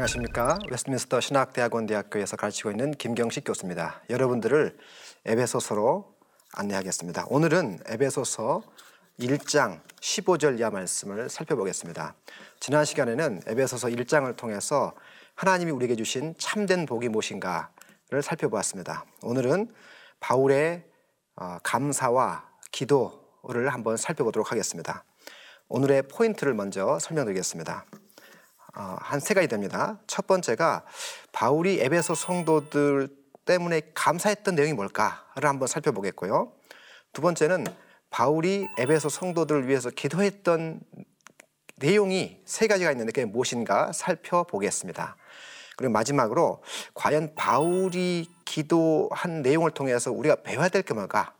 안녕하십니까 웨스트민스터 신학대학원 대학교에서 가르치고 있는 김경식 교수입니다. 여러분들을 에베소서로 안내하겠습니다. 오늘은 에베소서 1장 15절 이하 말씀을 살펴보겠습니다. 지난 시간에는 에베소서 1장을 통해서 하나님이 우리에게 주신 참된 복이 무엇인가를 살펴보았습니다. 오늘은 바울의 어, 감사와 기도를 한번 살펴보도록 하겠습니다. 오늘의 포인트를 먼저 설명드리겠습니다. 어, 한세 가지 됩니다. 첫 번째가 바울이 에베소 성도들 때문에 감사했던 내용이 뭘까를 한번 살펴보겠고요. 두 번째는 바울이 에베소 성도들을 위해서 기도했던 내용이 세 가지가 있는데 그게 무엇인가 살펴보겠습니다. 그리고 마지막으로 과연 바울이 기도한 내용을 통해서 우리가 배워야 될게 뭔가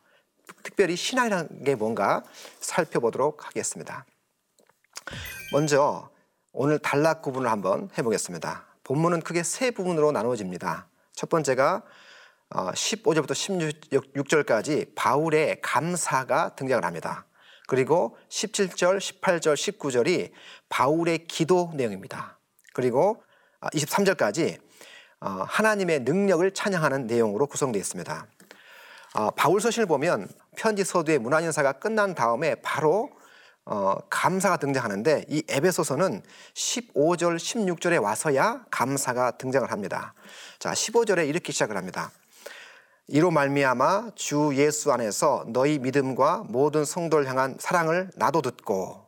특별히 신앙이라는 게 뭔가 살펴보도록 하겠습니다. 먼저 오늘 단락 구분을 한번 해보겠습니다. 본문은 크게 세 부분으로 나누어집니다. 첫 번째가 15절부터 어, 16절까지 바울의 감사가 등장을 합니다. 그리고 17절, 18절, 19절이 바울의 기도 내용입니다. 그리고 23절까지 어, 하나님의 능력을 찬양하는 내용으로 구성되어 있습니다. 어, 바울 서신을 보면 편지 서두의 문안인사가 끝난 다음에 바로 어, 감사가 등장하는데 이 에베소서는 15절, 16절에 와서야 감사가 등장을 합니다. 자, 15절에 이렇게 시작을 합니다. 이로 말미암아 주 예수 안에서 너희 믿음과 모든 성도를 향한 사랑을 나도 듣고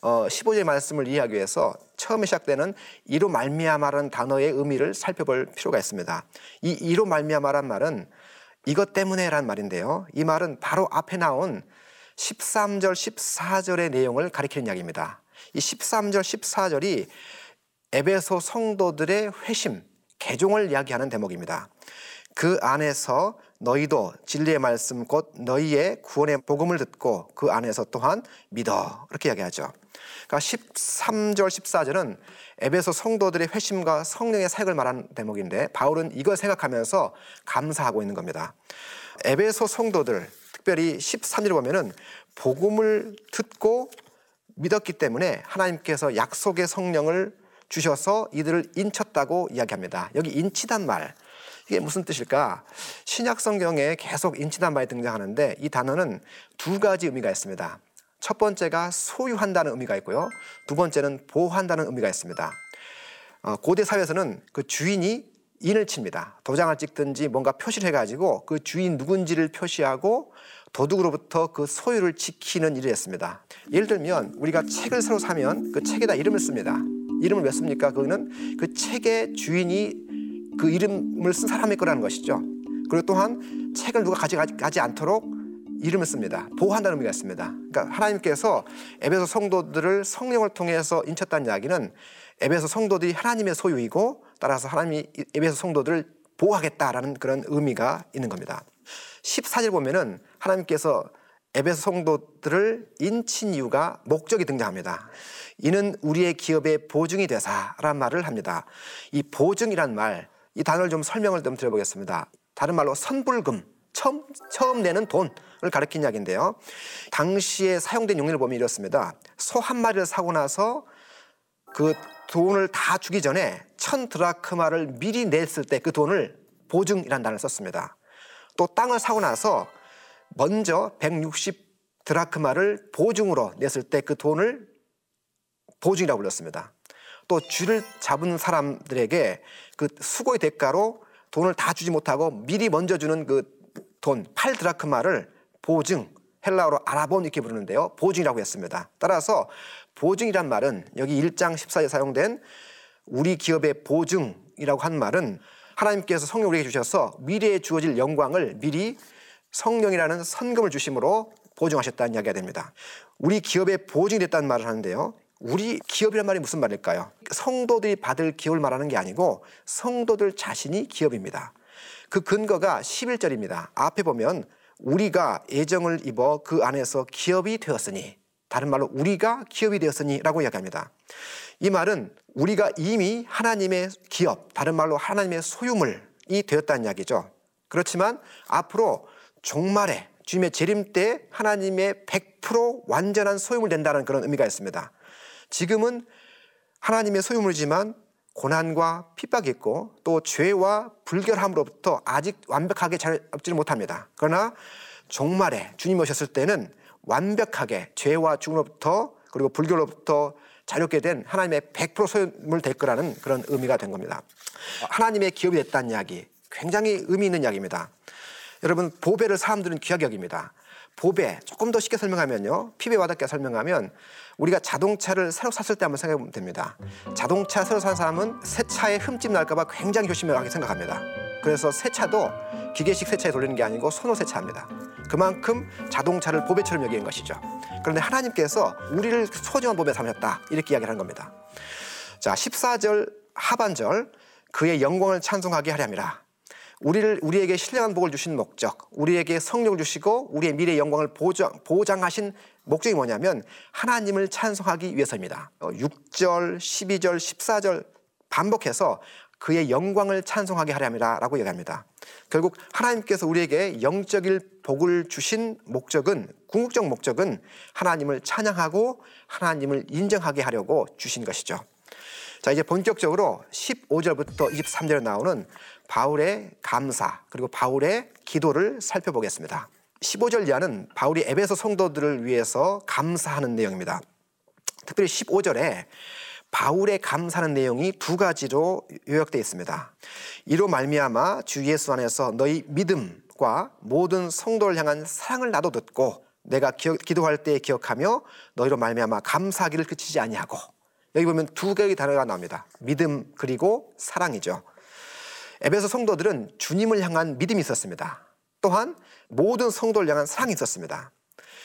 어, 15절 말씀을 이해하기 위해서 처음에 시작되는 이로 말미암아라는 단어의 의미를 살펴볼 필요가 있습니다. 이 이로 말미암아란 말은 이것 때문에란 말인데요. 이 말은 바로 앞에 나온 13절, 14절의 내용을 가리키는 이야기입니다. 이 13절, 14절이 에베소 성도들의 회심, 개종을 이야기하는 대목입니다. 그 안에서 너희도 진리의 말씀 곧 너희의 구원의 복음을 듣고 그 안에서 또한 믿어 이렇게 이야기하죠. 그러니까 13절 14절은 에베소 성도들의 회심과 성령의 사역을 말하는 대목인데 바울은 이걸 생각하면서 감사하고 있는 겁니다. 에베소 성도들 특별히 13절 보면은 복음을 듣고 믿었기 때문에 하나님께서 약속의 성령을 주셔서 이들을 인쳤다고 이야기합니다. 여기 인치단 말 이게 무슨 뜻일까? 신약 성경에 계속 인치단 말이 등장하는데 이 단어는 두 가지 의미가 있습니다. 첫 번째가 소유한다는 의미가 있고요. 두 번째는 보호한다는 의미가 있습니다. 어, 고대 사회에서는 그 주인이 인을 칩니다. 도장을 찍든지 뭔가 표시를 해가지고 그 주인 누군지를 표시하고 도둑으로부터 그 소유를 지키는 일을 했습니다. 예를 들면 우리가 책을 새로 사면 그 책에다 이름을 씁니다. 이름을 왜 씁니까? 그거는 그 책의 주인이 그 이름을 쓴 사람의 거라는 것이죠. 그리고 또한 책을 누가 가져가지 않도록 이름을 씁니다. 보호한다는 의미가 있습니다. 그러니까 하나님께서 에베소 성도들을 성령을 통해서 인쳤다는 이야기는 에베소 성도들이 하나님의 소유이고 따라서 하나님이 에베소 성도들을 보호하겠다라는 그런 의미가 있는 겁니다. 14절 보면은 하나님께서 에베소 성도들을 인친 이유가 목적이 등장합니다. 이는 우리의 기업의 보증이 되사란 말을 합니다. 이 보증이란 말, 이 단어를 좀 설명을 좀 드려보겠습니다. 다른 말로 선불금, 처음, 처음 내는 돈을 가리킨 이야기인데요. 당시에 사용된 용례를 보면 이렇습니다. 소 한 마리를 사고 나서 그 돈을 다 주기 전에 천 드라크마를 미리 냈을 때 그 돈을 보증이라는 단어를 썼습니다. 또 땅을 사고 나서 먼저 160 드라크마를 보증으로 냈을 때 그 돈을 보증이라고 불렀습니다. 또 쥐를 잡은 사람들에게 그 수고의 대가로 돈을 다 주지 못하고 미리 먼저 주는 그 돈 8드라크마를 보증 헬라어로 아라본 이렇게 부르는데요. 보증이라고 했습니다. 따라서 보증이란 말은 여기 1장 14에 사용된 우리 기업의 보증이라고 한 말은 하나님께서 성령 우리에게 주셔서 미래에 주어질 영광을 미리 성령이라는 선금을 주심으로 보증하셨다는 이야기가 됩니다. 우리 기업에 보증이 됐다는 말을 하는데요. 우리 기업이란 말이 무슨 말일까요? 성도들이 받을 기업을 말하는 게 아니고 성도들 자신이 기업입니다. 그 근거가 11절입니다. 앞에 보면 우리가 애정을 입어 그 안에서 기업이 되었으니 다른 말로 우리가 기업이 되었으니라고 이야기합니다. 이 말은 우리가 이미 하나님의 기업, 다른 말로 하나님의 소유물이 되었다는 이야기죠. 그렇지만 앞으로 종말에 주님의 재림 때 하나님의 100% 완전한 소유물 된다는 그런 의미가 있습니다. 지금은 하나님의 소유물이지만 고난과 핍박이 있고 또 죄와 불결함으로부터 아직 완벽하게 자유롭지는 못합니다. 그러나 종말에 주님 오셨을 때는 완벽하게 죄와 죽음으로부터 그리고 불결로부터 자유롭게 된 하나님의 100% 소유물 될 거라는 그런 의미가 된 겁니다. 하나님의 기업이 됐다는 이야기 굉장히 의미 있는 이야기입니다. 여러분 보배를 사람들은 귀하게 여깁니다. 보배 조금 더 쉽게 설명하면요. 피부에 와닿게 설명하면 우리가 자동차를 새로 샀을 때 한번 생각해 보면 됩니다. 자동차 새로 산 사람은 새 차에 흠집 날까봐 굉장히 조심하게 생각합니다. 그래서 새 차도 기계식 세차에 돌리는 게 아니고 손으로 세차합니다. 그만큼 자동차를 보배처럼 여기는 것이죠. 그런데 하나님께서 우리를 소중한 보배 삼으셨다 이렇게 이야기를 한 겁니다. 자 14절 하반절 그의 영광을 찬송하게 하려니라. 우리를 우리에게 신령한 복을 주신 목적, 우리에게 성령을 주시고 우리의 미래 영광을 보장, 보장하신 목적이 뭐냐면 하나님을 찬송하기 위해서입니다. 6절, 12절, 14절 반복해서 그의 영광을 찬송하게 하려니라라고 얘기합니다. 결국 하나님께서 우리에게 영적인 복을 주신 목적은 궁극적 목적은 하나님을 찬양하고 하나님을 인정하게 하려고 주신 것이죠. 자, 이제 본격적으로 15절부터 23절에 나오는 바울의 감사 그리고 바울의 기도를 살펴보겠습니다. 15절 이하는 바울이 에베소 성도들을 위해서 감사하는 내용입니다. 특별히 15절에 바울의 감사하는 내용이 두 가지로 요약되어 있습니다. 이로 말미암아 주 예수 안에서 너희 믿음과 모든 성도를 향한 사랑을 나도 듣고 내가 기억, 기도할 때 기억하며 너희로 말미암아 감사하기를 그치지 아니하고 여기 보면 두 개의 단어가 나옵니다. 믿음 그리고 사랑이죠. 에베소 성도들은 주님을 향한 믿음이 있었습니다. 또한 모든 성도를 향한 사랑이 있었습니다.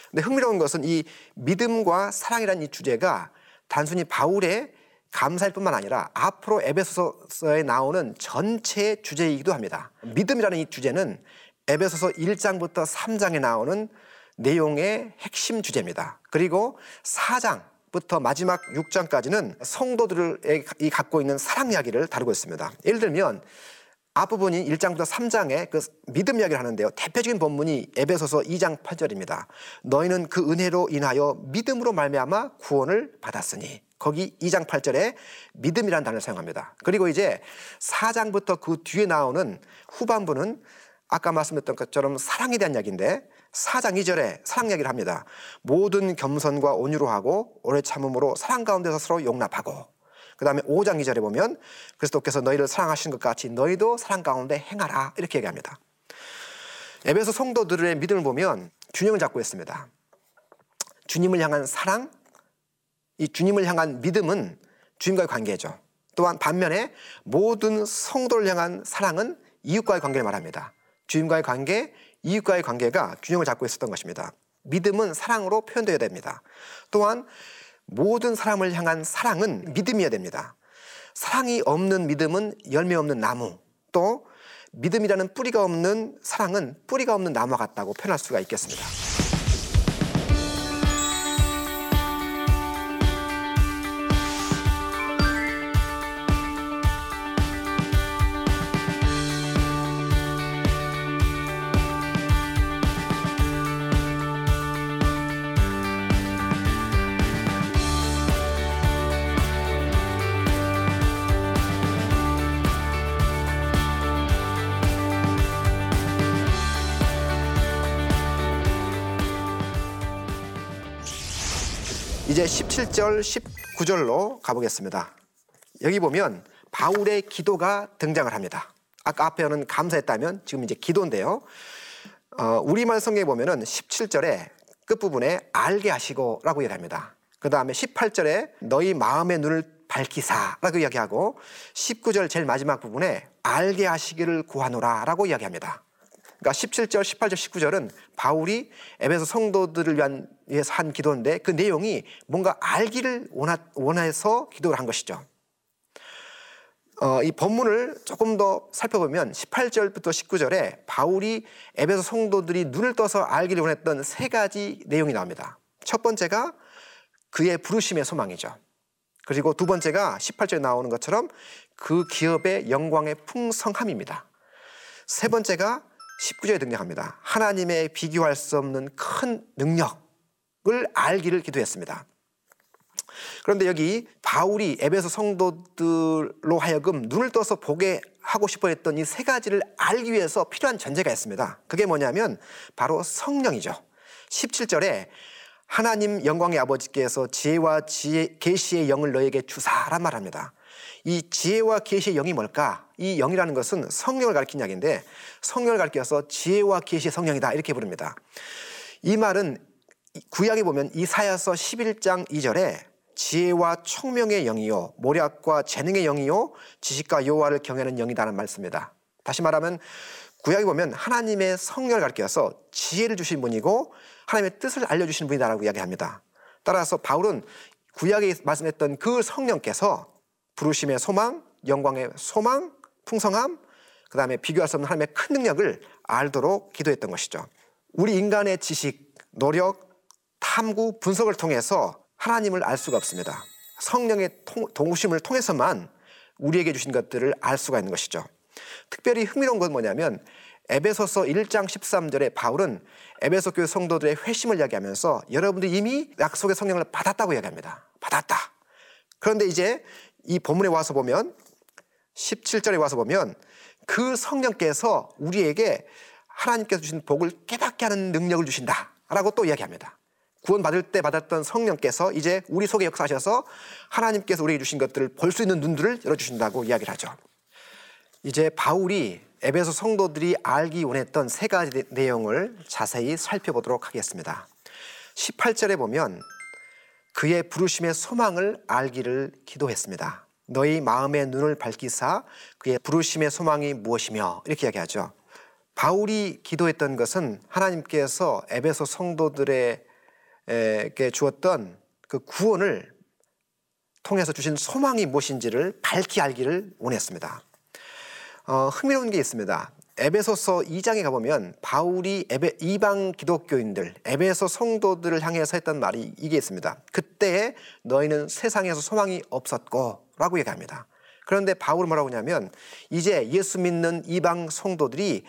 근데 흥미로운 것은 이 믿음과 사랑이라는 이 주제가 단순히 바울의 감사일 뿐만 아니라 앞으로 에베소서에 나오는 전체 주제이기도 합니다. 믿음이라는 이 주제는 에베소서 1장부터 3장에 나오는 내용의 핵심 주제입니다. 그리고 4장부터 마지막 6장까지는 성도들이 갖고 있는 사랑 이야기를 다루고 있습니다. 예를 들면 앞부분이 1장부터 3장에 그 믿음 이야기를 하는데요. 대표적인 본문이 에베소서 2장 8절입니다. 너희는 그 은혜로 인하여 믿음으로 말미암아 구원을 받았으니 거기 2장 8절에 믿음이라는 단어를 사용합니다. 그리고 이제 4장부터 그 뒤에 나오는 후반부는 아까 말씀드렸던 것처럼 사랑에 대한 이야기인데 4장 2절에 사랑 이야기를 합니다. 모든 겸손과 온유로 하고 오래 참음으로 사랑 가운데서 서로 용납하고 그 다음에 5장 2절에 보면 그리스도께서 너희를 사랑하신 것 같이 너희도 사랑 가운데 행하라 이렇게 얘기합니다. 에베소 성도들의 믿음을 보면 균형을 잡고 있습니다. 주님을 향한 사랑, 이 주님을 향한 믿음은 주님과의 관계죠. 또한 반면에 모든 성도를 향한 사랑은 이웃과의 관계를 말합니다. 주님과의 관계, 이웃과의 관계가 균형을 잡고 있었던 것입니다. 믿음은 사랑으로 표현되어야 됩니다. 또한 모든 사람을 향한 사랑은 믿음이어야 됩니다. 사랑이 없는 믿음은 열매 없는 나무, 또 믿음이라는 뿌리가 없는 사랑은 뿌리가 없는 나무와 같다고 표현할 수가 있겠습니다. 이제 17절, 19절로 가보겠습니다. 여기 보면 바울의 기도가 등장을 합니다. 아까 앞에는 감사했다면 지금 이제 기도인데요. 어, 우리말 성경에 보면은 17절에 끝부분에 알게 하시고라고 얘기합니다. 그 다음에 18절에 너희 마음의 눈을 밝히사라고 이야기하고 19절 제일 마지막 부분에 알게 하시기를 구하노라라고 이야기합니다. 그러니까 17절, 18절, 19절은 바울이 에베소 성도들을 위한 위해서 한 기도인데 그 내용이 뭔가 알기를 원하, 원해서 기도를 한 것이죠. 어, 이 본문을 조금 더 살펴보면 18절부터 19절에 바울이 에베소 성도들이 눈을 떠서 알기를 원했던 세 가지 내용이 나옵니다. 첫 번째가 그의 부르심의 소망이죠. 그리고 두 번째가 18절에 나오는 것처럼 그 기업의 영광의 풍성함입니다. 세 번째가 19절에 등장합니다. 하나님의 비교할 수 없는 큰 능력을 알기를 기도했습니다. 그런데 여기 바울이 에베소 성도들로 하여금 눈을 떠서 보게 하고 싶어 했던 이 세 가지를 알기 위해서 필요한 전제가 있습니다. 그게 뭐냐면 바로 성령이죠. 17절에 하나님 영광의 아버지께서 지혜와 지혜, 계시의 영을 너에게 주사란 말합니다. 이 지혜와 계시의 영이 뭘까? 이 영이라는 것은 성령을 가리킨 이야기인데 성령을 가리켜서 지혜와 계시의 성령이다 이렇게 부릅니다. 이 말은 구약에 보면 이사야서 11장 2절에 지혜와 총명의 영이요 모략과 재능의 영이요 지식과 여호와를 경외하는 영이다는 말씀입니다. 다시 말하면 구약에 보면 하나님의 성령을 가리켜서 지혜를 주신 분이고 하나님의 뜻을 알려 주신 분이다라고 이야기합니다. 따라서 바울은 구약에 말씀했던 그 성령께서 부르심의 소망, 영광의 소망, 풍성함, 그 다음에 비교할 수 없는 하나님의 큰 능력을 알도록 기도했던 것이죠. 우리 인간의 지식, 노력, 탐구, 분석을 통해서 하나님을 알 수가 없습니다. 성령의 동심을 통해서만 우리에게 주신 것들을 알 수가 있는 것이죠. 특별히 흥미로운 건 뭐냐면 에베소서 1장 13절에 바울은 에베소 교회 성도들의 회심을 이야기하면서 여러분들이 이미 약속의 성령을 받았다고 이야기합니다. 받았다. 그런데 이제 이 본문에 와서 보면 17절에 와서 보면 그 성령께서 우리에게 하나님께서 주신 복을 깨닫게 하는 능력을 주신다 라고 또 이야기합니다. 구원받을 때 받았던 성령께서 이제 우리 속에 역사하셔서 하나님께서 우리에게 주신 것들을 볼 수 있는 눈들을 열어주신다고 이야기를 하죠. 이제 바울이 에베소 성도들이 알기 원했던 세 가지 내용을 자세히 살펴보도록 하겠습니다. 18절에 보면 그의 부르심의 소망을 알기를 기도했습니다. 너희 마음의 눈을 밝히사 그의 부르심의 소망이 무엇이며 이렇게 이야기하죠. 바울이 기도했던 것은 하나님께서 에베소 성도들에게 주었던 그 구원을 통해서 주신 소망이 무엇인지를 밝히 알기를 원했습니다. 어, 흥미로운 게 있습니다. 에베소서 2장에 가보면 바울이 에베, 이방 기독교인들, 에베소 성도들을 향해서 했던 말이 이게 있습니다. 그때 너희는 세상에서 소망이 없었고 라고 얘기합니다. 그런데 바울은 뭐라고 하냐면 이제 예수 믿는 이방 성도들이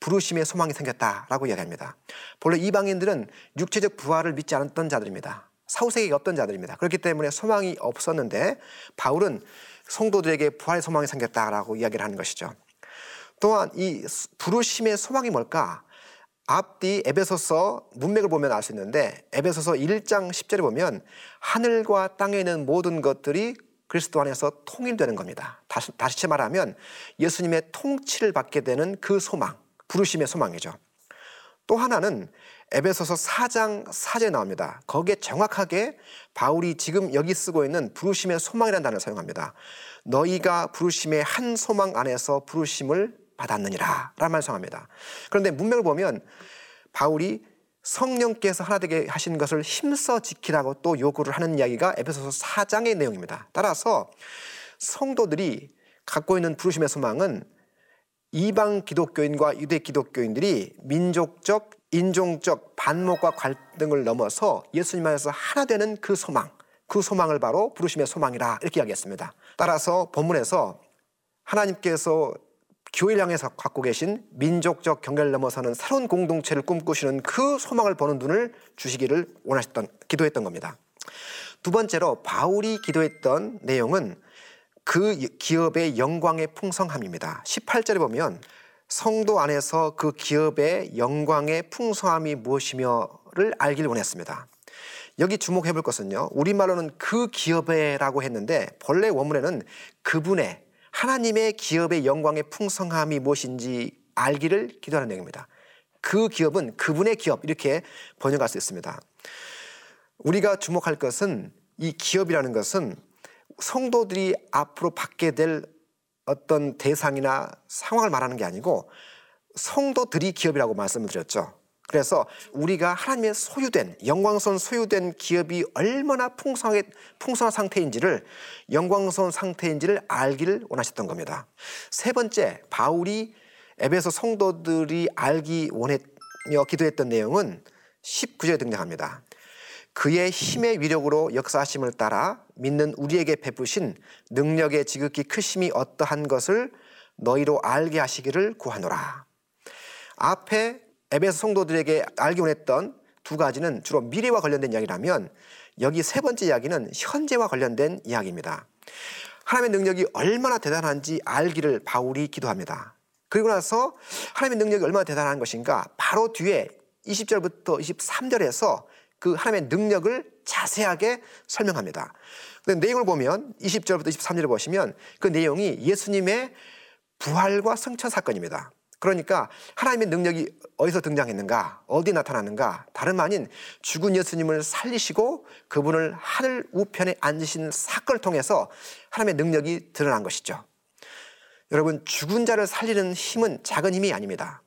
부르심의 소망이 생겼다라고 이야기합니다. 본래 이방인들은 육체적 부활을 믿지 않았던 자들입니다. 사후세계가 없던 자들입니다. 그렇기 때문에 소망이 없었는데 바울은 성도들에게 부활의 소망이 생겼다라고 이야기를 하는 것이죠. 또한 이 부르심의 소망이 뭘까? 앞뒤 에베소서 문맥을 보면 알 수 있는데 에베소서 1장 10절에 보면 하늘과 땅에 있는 모든 것들이 그리스도 안에서 통일되는 겁니다. 다시, 다시 말하면 예수님의 통치를 받게 되는 그 소망, 부르심의 소망이죠. 또 하나는 에베소서 4장 4절에 나옵니다. 거기에 정확하게 바울이 지금 여기 쓰고 있는 부르심의 소망이라는 단어를 사용합니다. 너희가 부르심의 한 소망 안에서 부르심을 받았느니라 라는 말을 사용합니다. 그런데 문맥을 보면 바울이 성령께서 하나 되게 하신 것을 힘써 지키라고 또 요구를 하는 이야기가 에베소서 4장의 내용입니다. 따라서 성도들이 갖고 있는 부르심의 소망은 이방 기독교인과 유대 기독교인들이 민족적, 인종적 반목과 갈등을 넘어서 예수님 안에서 하나 되는 그 소망, 그 소망을 바로 부르심의 소망이라 이렇게 이야기했습니다. 따라서 본문에서 하나님께서 교회를 향해서 갖고 계신 민족적 경계를 넘어서는 새로운 공동체를 꿈꾸시는 그 소망을 보는 눈을 주시기를 원하셨던 기도했던 겁니다. 두 번째로 바울이 기도했던 내용은 그 기업의 영광의 풍성함입니다. 18절에 보면 성도 안에서 그 기업의 영광의 풍성함이 무엇이며를 알길 원했습니다. 여기 주목해 볼 것은요. 우리말로는 그 기업에라고 했는데 본래 원문에는 그분의 하나님의 기업의 영광의 풍성함이 무엇인지 알기를 기도하는 내용입니다. 그 기업은 그분의 기업 이렇게 번역할 수 있습니다. 우리가 주목할 것은 이 기업이라는 것은 성도들이 앞으로 받게 될 어떤 대상이나 상황을 말하는 게 아니고 성도들이 기업이라고 말씀을 드렸죠. 그래서 우리가 하나님의 소유된 영광스러운 소유된 기업이 얼마나 풍성하게 풍성한 상태인지를 영광스러운 상태인지를 알기를 원하셨던 겁니다. 세 번째 바울이 에베소 성도들이 알기 원했며 기도했던 내용은 19절에 등장합니다. 그의 힘의 위력으로 역사하심을 따라 믿는 우리에게 베푸신 능력의 지극히 크심이 어떠한 것을 너희로 알게 하시기를 구하노라. 앞에 에베소 성도들에게 알기 원했던 두 가지는 주로 미래와 관련된 이야기라면 여기 세 번째 이야기는 현재와 관련된 이야기입니다. 하나님의 능력이 얼마나 대단한지 알기를 바울이 기도합니다. 그리고 나서 하나님의 능력이 얼마나 대단한 것인가 바로 뒤에 20절부터 23절에서 그 하나님의 능력을 자세하게 설명합니다. 근데 내용을 보면 20절부터 23절을 보시면 그 내용이 예수님의 부활과 승천 사건입니다. 그러니까 하나님의 능력이 어디서 등장했는가, 어디 나타났는가, 다름 아닌 죽은 예수님을 살리시고 그분을 하늘 우편에 앉으신 사건을 통해서 하나님의 능력이 드러난 것이죠. 여러분, 죽은 자를 살리는 힘은 작은 힘이 아닙니다.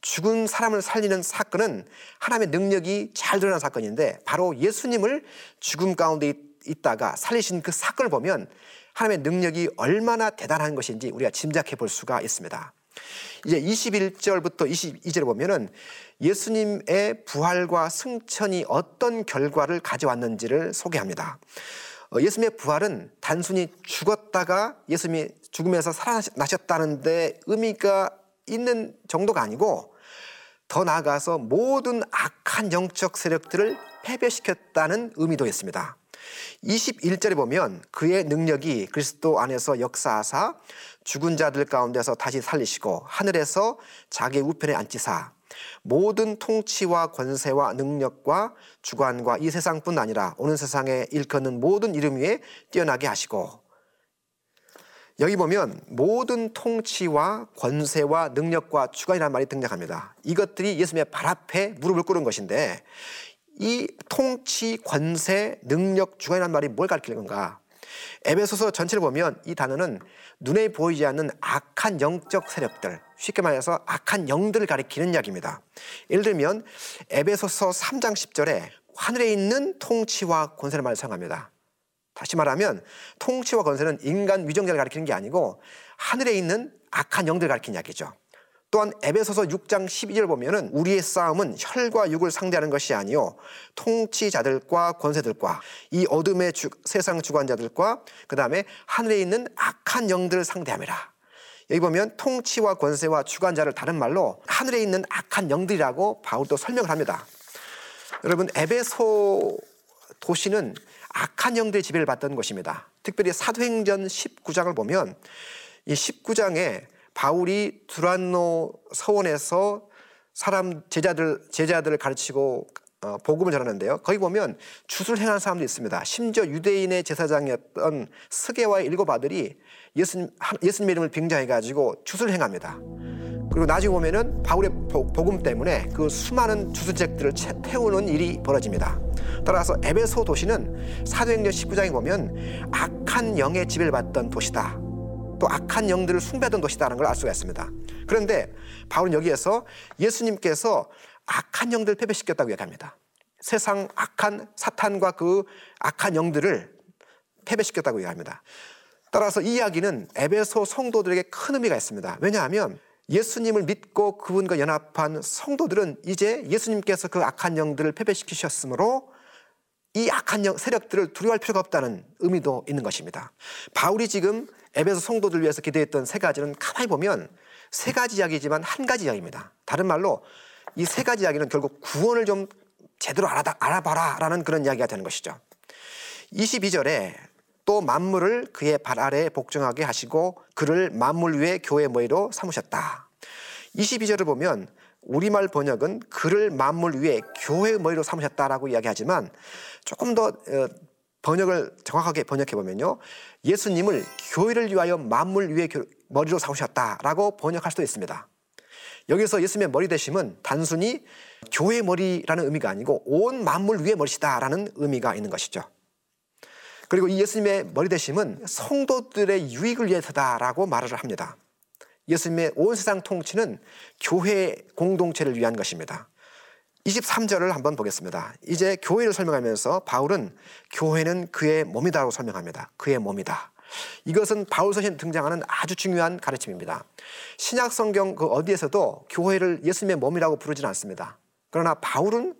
죽은 사람을 살리는 사건은 하나님의 능력이 잘 드러난 사건인데 바로 예수님을 죽음 가운데 있다가 살리신 그 사건을 보면 하나님의 능력이 얼마나 대단한 것인지 우리가 짐작해 볼 수가 있습니다. 이제 21절부터 22절에 보면은 예수님의 부활과 승천이 어떤 결과를 가져왔는지를 소개합니다. 어, 예수님의 부활은 단순히 죽었다가 예수님이 죽음에서 살아나셨다는데 의미가 있는 정도가 아니고 더 나아가서 모든 악한 영적 세력들을 패배시켰다는 의미도 있습니다. 21절에 보면 그의 능력이 그리스도 안에서 역사하사 죽은 자들 가운데서 다시 살리시고 하늘에서 자기 우편에 앉히사 모든 통치와 권세와 능력과 주관과 이 세상뿐 아니라 오는 세상에 일컫는 모든 이름 위에 뛰어나게 하시고 여기 보면 모든 통치와 권세와 능력과 주관이라는 말이 등장합니다. 이것들이 예수님의 발 앞에 무릎을 꿇은 것인데 이 통치, 권세, 능력, 주관이라는 말이 뭘 가리키는 건가? 에베소서 전체를 보면 이 단어는 눈에 보이지 않는 악한 영적 세력들, 쉽게 말해서 악한 영들을 가리키는 이야기입니다. 예를 들면 에베소서 3장 10절에 하늘에 있는 통치와 권세를 말 사용합니다. 다시 말하면 통치와 권세는 인간 위정자를 가리키는 게 아니고 하늘에 있는 악한 영들을 가리키는 이야기죠. 또한 에베소서 6장 12절 보면은 우리의 싸움은 혈과 육을 상대하는 것이 아니요 통치자들과 권세들과 이 어둠의 주, 세상 주관자들과 그 다음에 하늘에 있는 악한 영들을 상대함이라. 여기 보면 통치와 권세와 주관자를 다른 말로 하늘에 있는 악한 영들이라고 바울도 설명을 합니다. 여러분 에베소 도시는 악한 영들의 지배를 받던 것입니다. 특별히 사도행전 19장을 보면 이 19장에 바울이 두란노 서원에서 사람 제자들 제자들을 가르치고 어, 복음을 전하는데요. 거기 보면 주술 행하는 사람도 있습니다. 심지어 유대인의 제사장이었던 스게와의 일곱 아들이 예수님 예수님 이름을 빙자해 가지고 주술 행합니다. 그리고 나중에 보면은 바울의 복음 때문에 그 수많은 주술책들을 태우는 일이 벌어집니다. 따라서 에베소 도시는 사도행전 19장에 보면 악한 영의 지배를 받던 도시다. 또 악한 영들을 숭배하던 도시다라는 걸 알 수가 있습니다. 그런데 바울은 여기에서 예수님께서 악한 영들을 패배시켰다고 얘기합니다. 세상 악한 사탄과 그 악한 영들을 패배시켰다고 얘기합니다. 따라서 이 이야기는 에베소 성도들에게 큰 의미가 있습니다. 왜냐하면 예수님을 믿고 그분과 연합한 성도들은 이제 예수님께서 그 악한 영들을 패배시키셨으므로 이 악한 영, 세력들을 두려워할 필요가 없다는 의미도 있는 것입니다. 바울이 지금 에베소 성도들 위해서 기도했던 세 가지는 가만히 보면 세 가지 이야기지만 한 가지 이야기입니다. 다른 말로 이 세 가지 이야기는 결국 구원을 좀 제대로 알아다, 알아봐라 라는 그런 이야기가 되는 것이죠. 22절에 또 만물을 그의 발 아래에 복종하게 하시고 그를 만물 위에 교회 모이로 삼으셨다. 22절을 보면 우리말 번역은 그를 만물 위에 교회 머리로 삼으셨다라고 이야기하지만 조금 더 어, 번역을 정확하게 번역해 보면요. 예수님을 교회를 위하여 만물 위에 머리로 삼으셨다라고 번역할 수도 있습니다. 여기서 예수님의 머리 되심은 단순히 교회 머리라는 의미가 아니고 온 만물 위에 머리시다라는 의미가 있는 것이죠. 그리고 이 예수님의 머리 되심은 성도들의 유익을 위해서다라고 말을 합니다. 예수님의 온 세상 통치는 교회 공동체를 위한 것입니다. 23절을 한번 보겠습니다. 이제 교회를 설명하면서 바울은 교회는 그의 몸이다라고 설명합니다. 그의 몸이다. 이것은 바울서신 등장하는 아주 중요한 가르침입니다. 신약 성경 그 어디에서도 교회를 예수님의 몸이라고 부르지는 않습니다. 그러나 바울은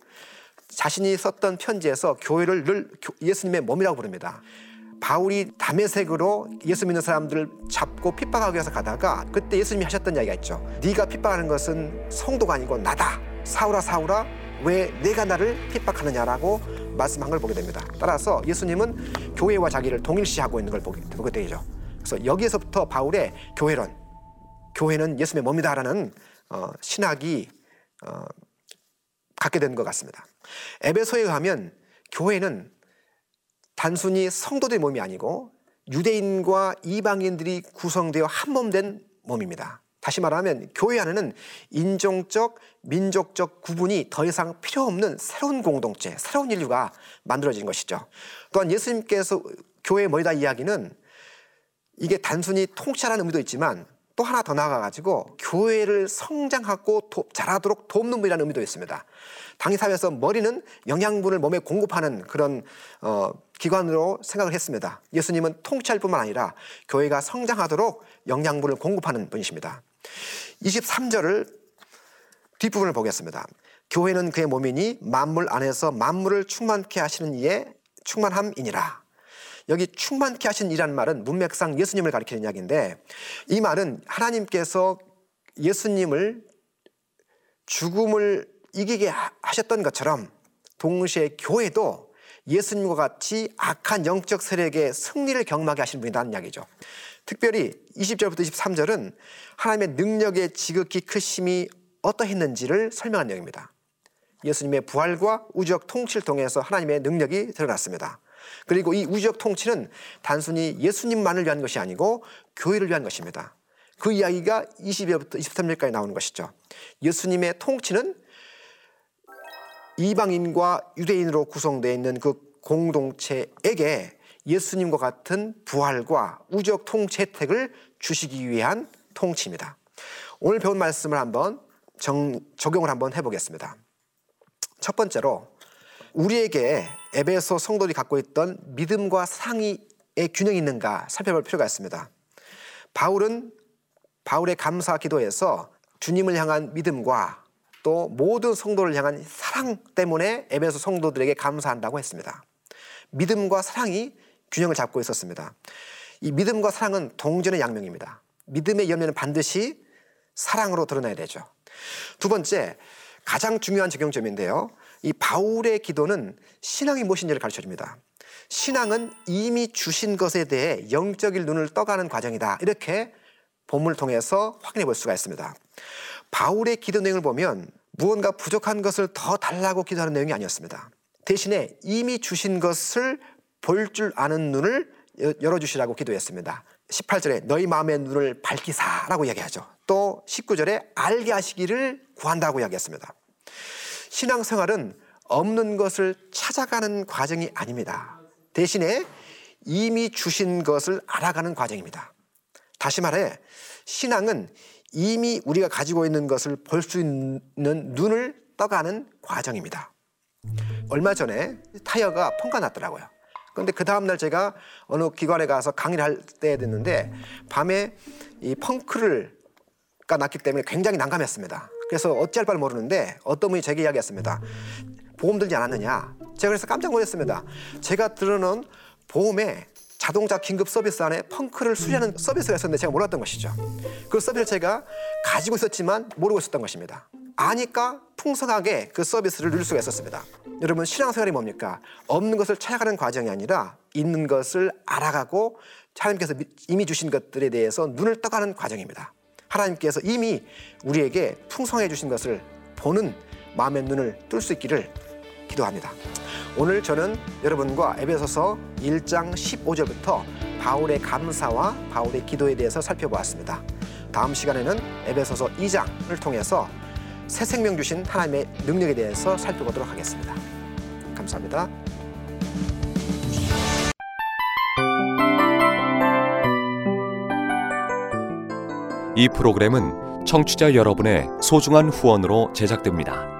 자신이 썼던 편지에서 교회를 늘 예수님의 몸이라고 부릅니다. 바울이 담에색으로 예수 믿는 사람들을 잡고 핍박하기 위해서 가다가 그때 예수님이 하셨던 이야기가 있죠. 네가 핍박하는 것은 성도가 아니고 나다. 사울아 사울아 왜 내가 나를 핍박하느냐라고 말씀한 걸 보게 됩니다. 따라서 예수님은 교회와 자기를 동일시하고 있는 걸 보게, 보게 되죠. 그래서 여기에서부터 바울의 교회론, 교회는 예수님의 몸이다라는 어, 신학이 어, 갖게 된 것 같습니다. 에베소에 가면 교회는 단순히 성도들의 몸이 아니고 유대인과 이방인들이 구성되어 한 몸 된 몸입니다. 다시 말하면 교회 안에는 인종적, 민족적 구분이 더 이상 필요 없는 새로운 공동체, 새로운 인류가 만들어진 것이죠. 또한 예수님께서 교회의 머리다 이야기는 이게 단순히 통치하라는 의미도 있지만 또 하나 더 나아가가지고 교회를 성장하고 도, 자라도록 돕는 분이라는 의미도 있습니다. 당사에서 머리는 영양분을 몸에 공급하는 그런 어, 기관으로 생각을 했습니다. 예수님은 통치할 뿐만 아니라 교회가 성장하도록 영양분을 공급하는 분이십니다. 23절을 뒷부분을 보겠습니다. 교회는 그의 몸이니 만물 안에서 만물을 충만케 하시는 이의 충만함이니라. 여기 충만케 하신 이라는 말은 문맥상 예수님을 가리키는 이야기인데 이 말은 하나님께서 예수님을 죽음을 이기게 하셨던 것처럼 동시에 교회도 예수님과 같이 악한 영적 세력의 승리를 경험하게 하신 분이라는 이야기죠. 특별히 20절부터 23절은 하나님의 능력의 지극히 크심이 어떠했는지를 설명한 내용입니다. 예수님의 부활과 우주적 통치를 통해서 하나님의 능력이 드러났습니다. 그리고 이 우주적 통치는 단순히 예수님만을 위한 것이 아니고 교회를 위한 것입니다. 그 이야기가 20절부터 23절까지 나오는 것이죠. 예수님의 통치는 이방인과 유대인으로 구성되어 있는 그 공동체에게 예수님과 같은 부활과 우주적 통치 혜택을 주시기 위한 통치입니다. 오늘 배운 말씀을 한번 정, 적용을 한번 해보겠습니다. 첫 번째로 우리에게 에베소 성도들이 갖고 있던 믿음과 상의의 균형이 있는가 살펴볼 필요가 있습니다. 바울은 바울의 감사 기도에서 주님을 향한 믿음과 또 모든 성도를 향한 사랑 때문에 에베소 성도들에게 감사한다고 했습니다. 믿음과 사랑이 균형을 잡고 있었습니다. 이 믿음과 사랑은 동전의 양면입니다. 믿음의 열매는 반드시 사랑으로 드러나야 되죠. 두 번째, 가장 중요한 적용점인데요. 이 바울의 기도는 신앙이 무엇인지를 가르쳐 줍니다. 신앙은 이미 주신 것에 대해 영적인 눈을 떠가는 과정이다. 이렇게 본문을 통해서 확인해 볼 수가 있습니다. 바울의 기도 내용을 보면 무언가 부족한 것을 더 달라고 기도하는 내용이 아니었습니다. 대신에 이미 주신 것을 볼 줄 아는 눈을 열어주시라고 기도했습니다. 18절에 너희 마음의 눈을 밝히사라고 이야기하죠. 또 19절에 알게 하시기를 구한다고 이야기했습니다. 신앙생활은 없는 것을 찾아가는 과정이 아닙니다. 대신에 이미 주신 것을 알아가는 과정입니다. 다시 말해, 신앙은 이미 우리가 가지고 있는 것을 볼 수 있는 눈을 떠가는 과정입니다. 얼마 전에 타이어가 펑가 났더라고요. 그런데 그 다음날 제가 어느 기관에 가서 강의를 할때 됐는데 밤에 이 펑크가 났기 때문에 굉장히 난감했습니다. 그래서 어찌할 바를 모르는데 어떤 분이 제게 이야기했습니다. 보험 들지 않았느냐? 제가 그래서 깜짝 놀랐습니다. 제가 들어놓은 보험에 자동차 긴급 서비스 안에 펑크를 수리하는 서비스가 있었는데 제가 몰랐던 것이죠. 그 서비스를 제가 가지고 있었지만 모르고 있었던 것입니다. 아니까 풍성하게 그 서비스를 누릴 수가 있었습니다. 여러분 신앙생활이 뭡니까? 없는 것을 찾아가는 과정이 아니라 있는 것을 알아가고 하나님께서 이미 주신 것들에 대해서 눈을 떠가는 과정입니다. 하나님께서 이미 우리에게 풍성해 주신 것을 보는 마음의 눈을 뜰 수 있기를 기도합니다. 오늘 저는 여러분과 에베소서 1장 15절부터 바울의 감사와 바울의 기도에 대해서 살펴보았습니다. 다음 시간에는 에베소서 2장을 통해서 새 생명 주신 하나님의 능력에 대해서 살펴보도록 하겠습니다. 감사합니다. 이 프로그램은 청취자 여러분의 소중한 후원으로 제작됩니다.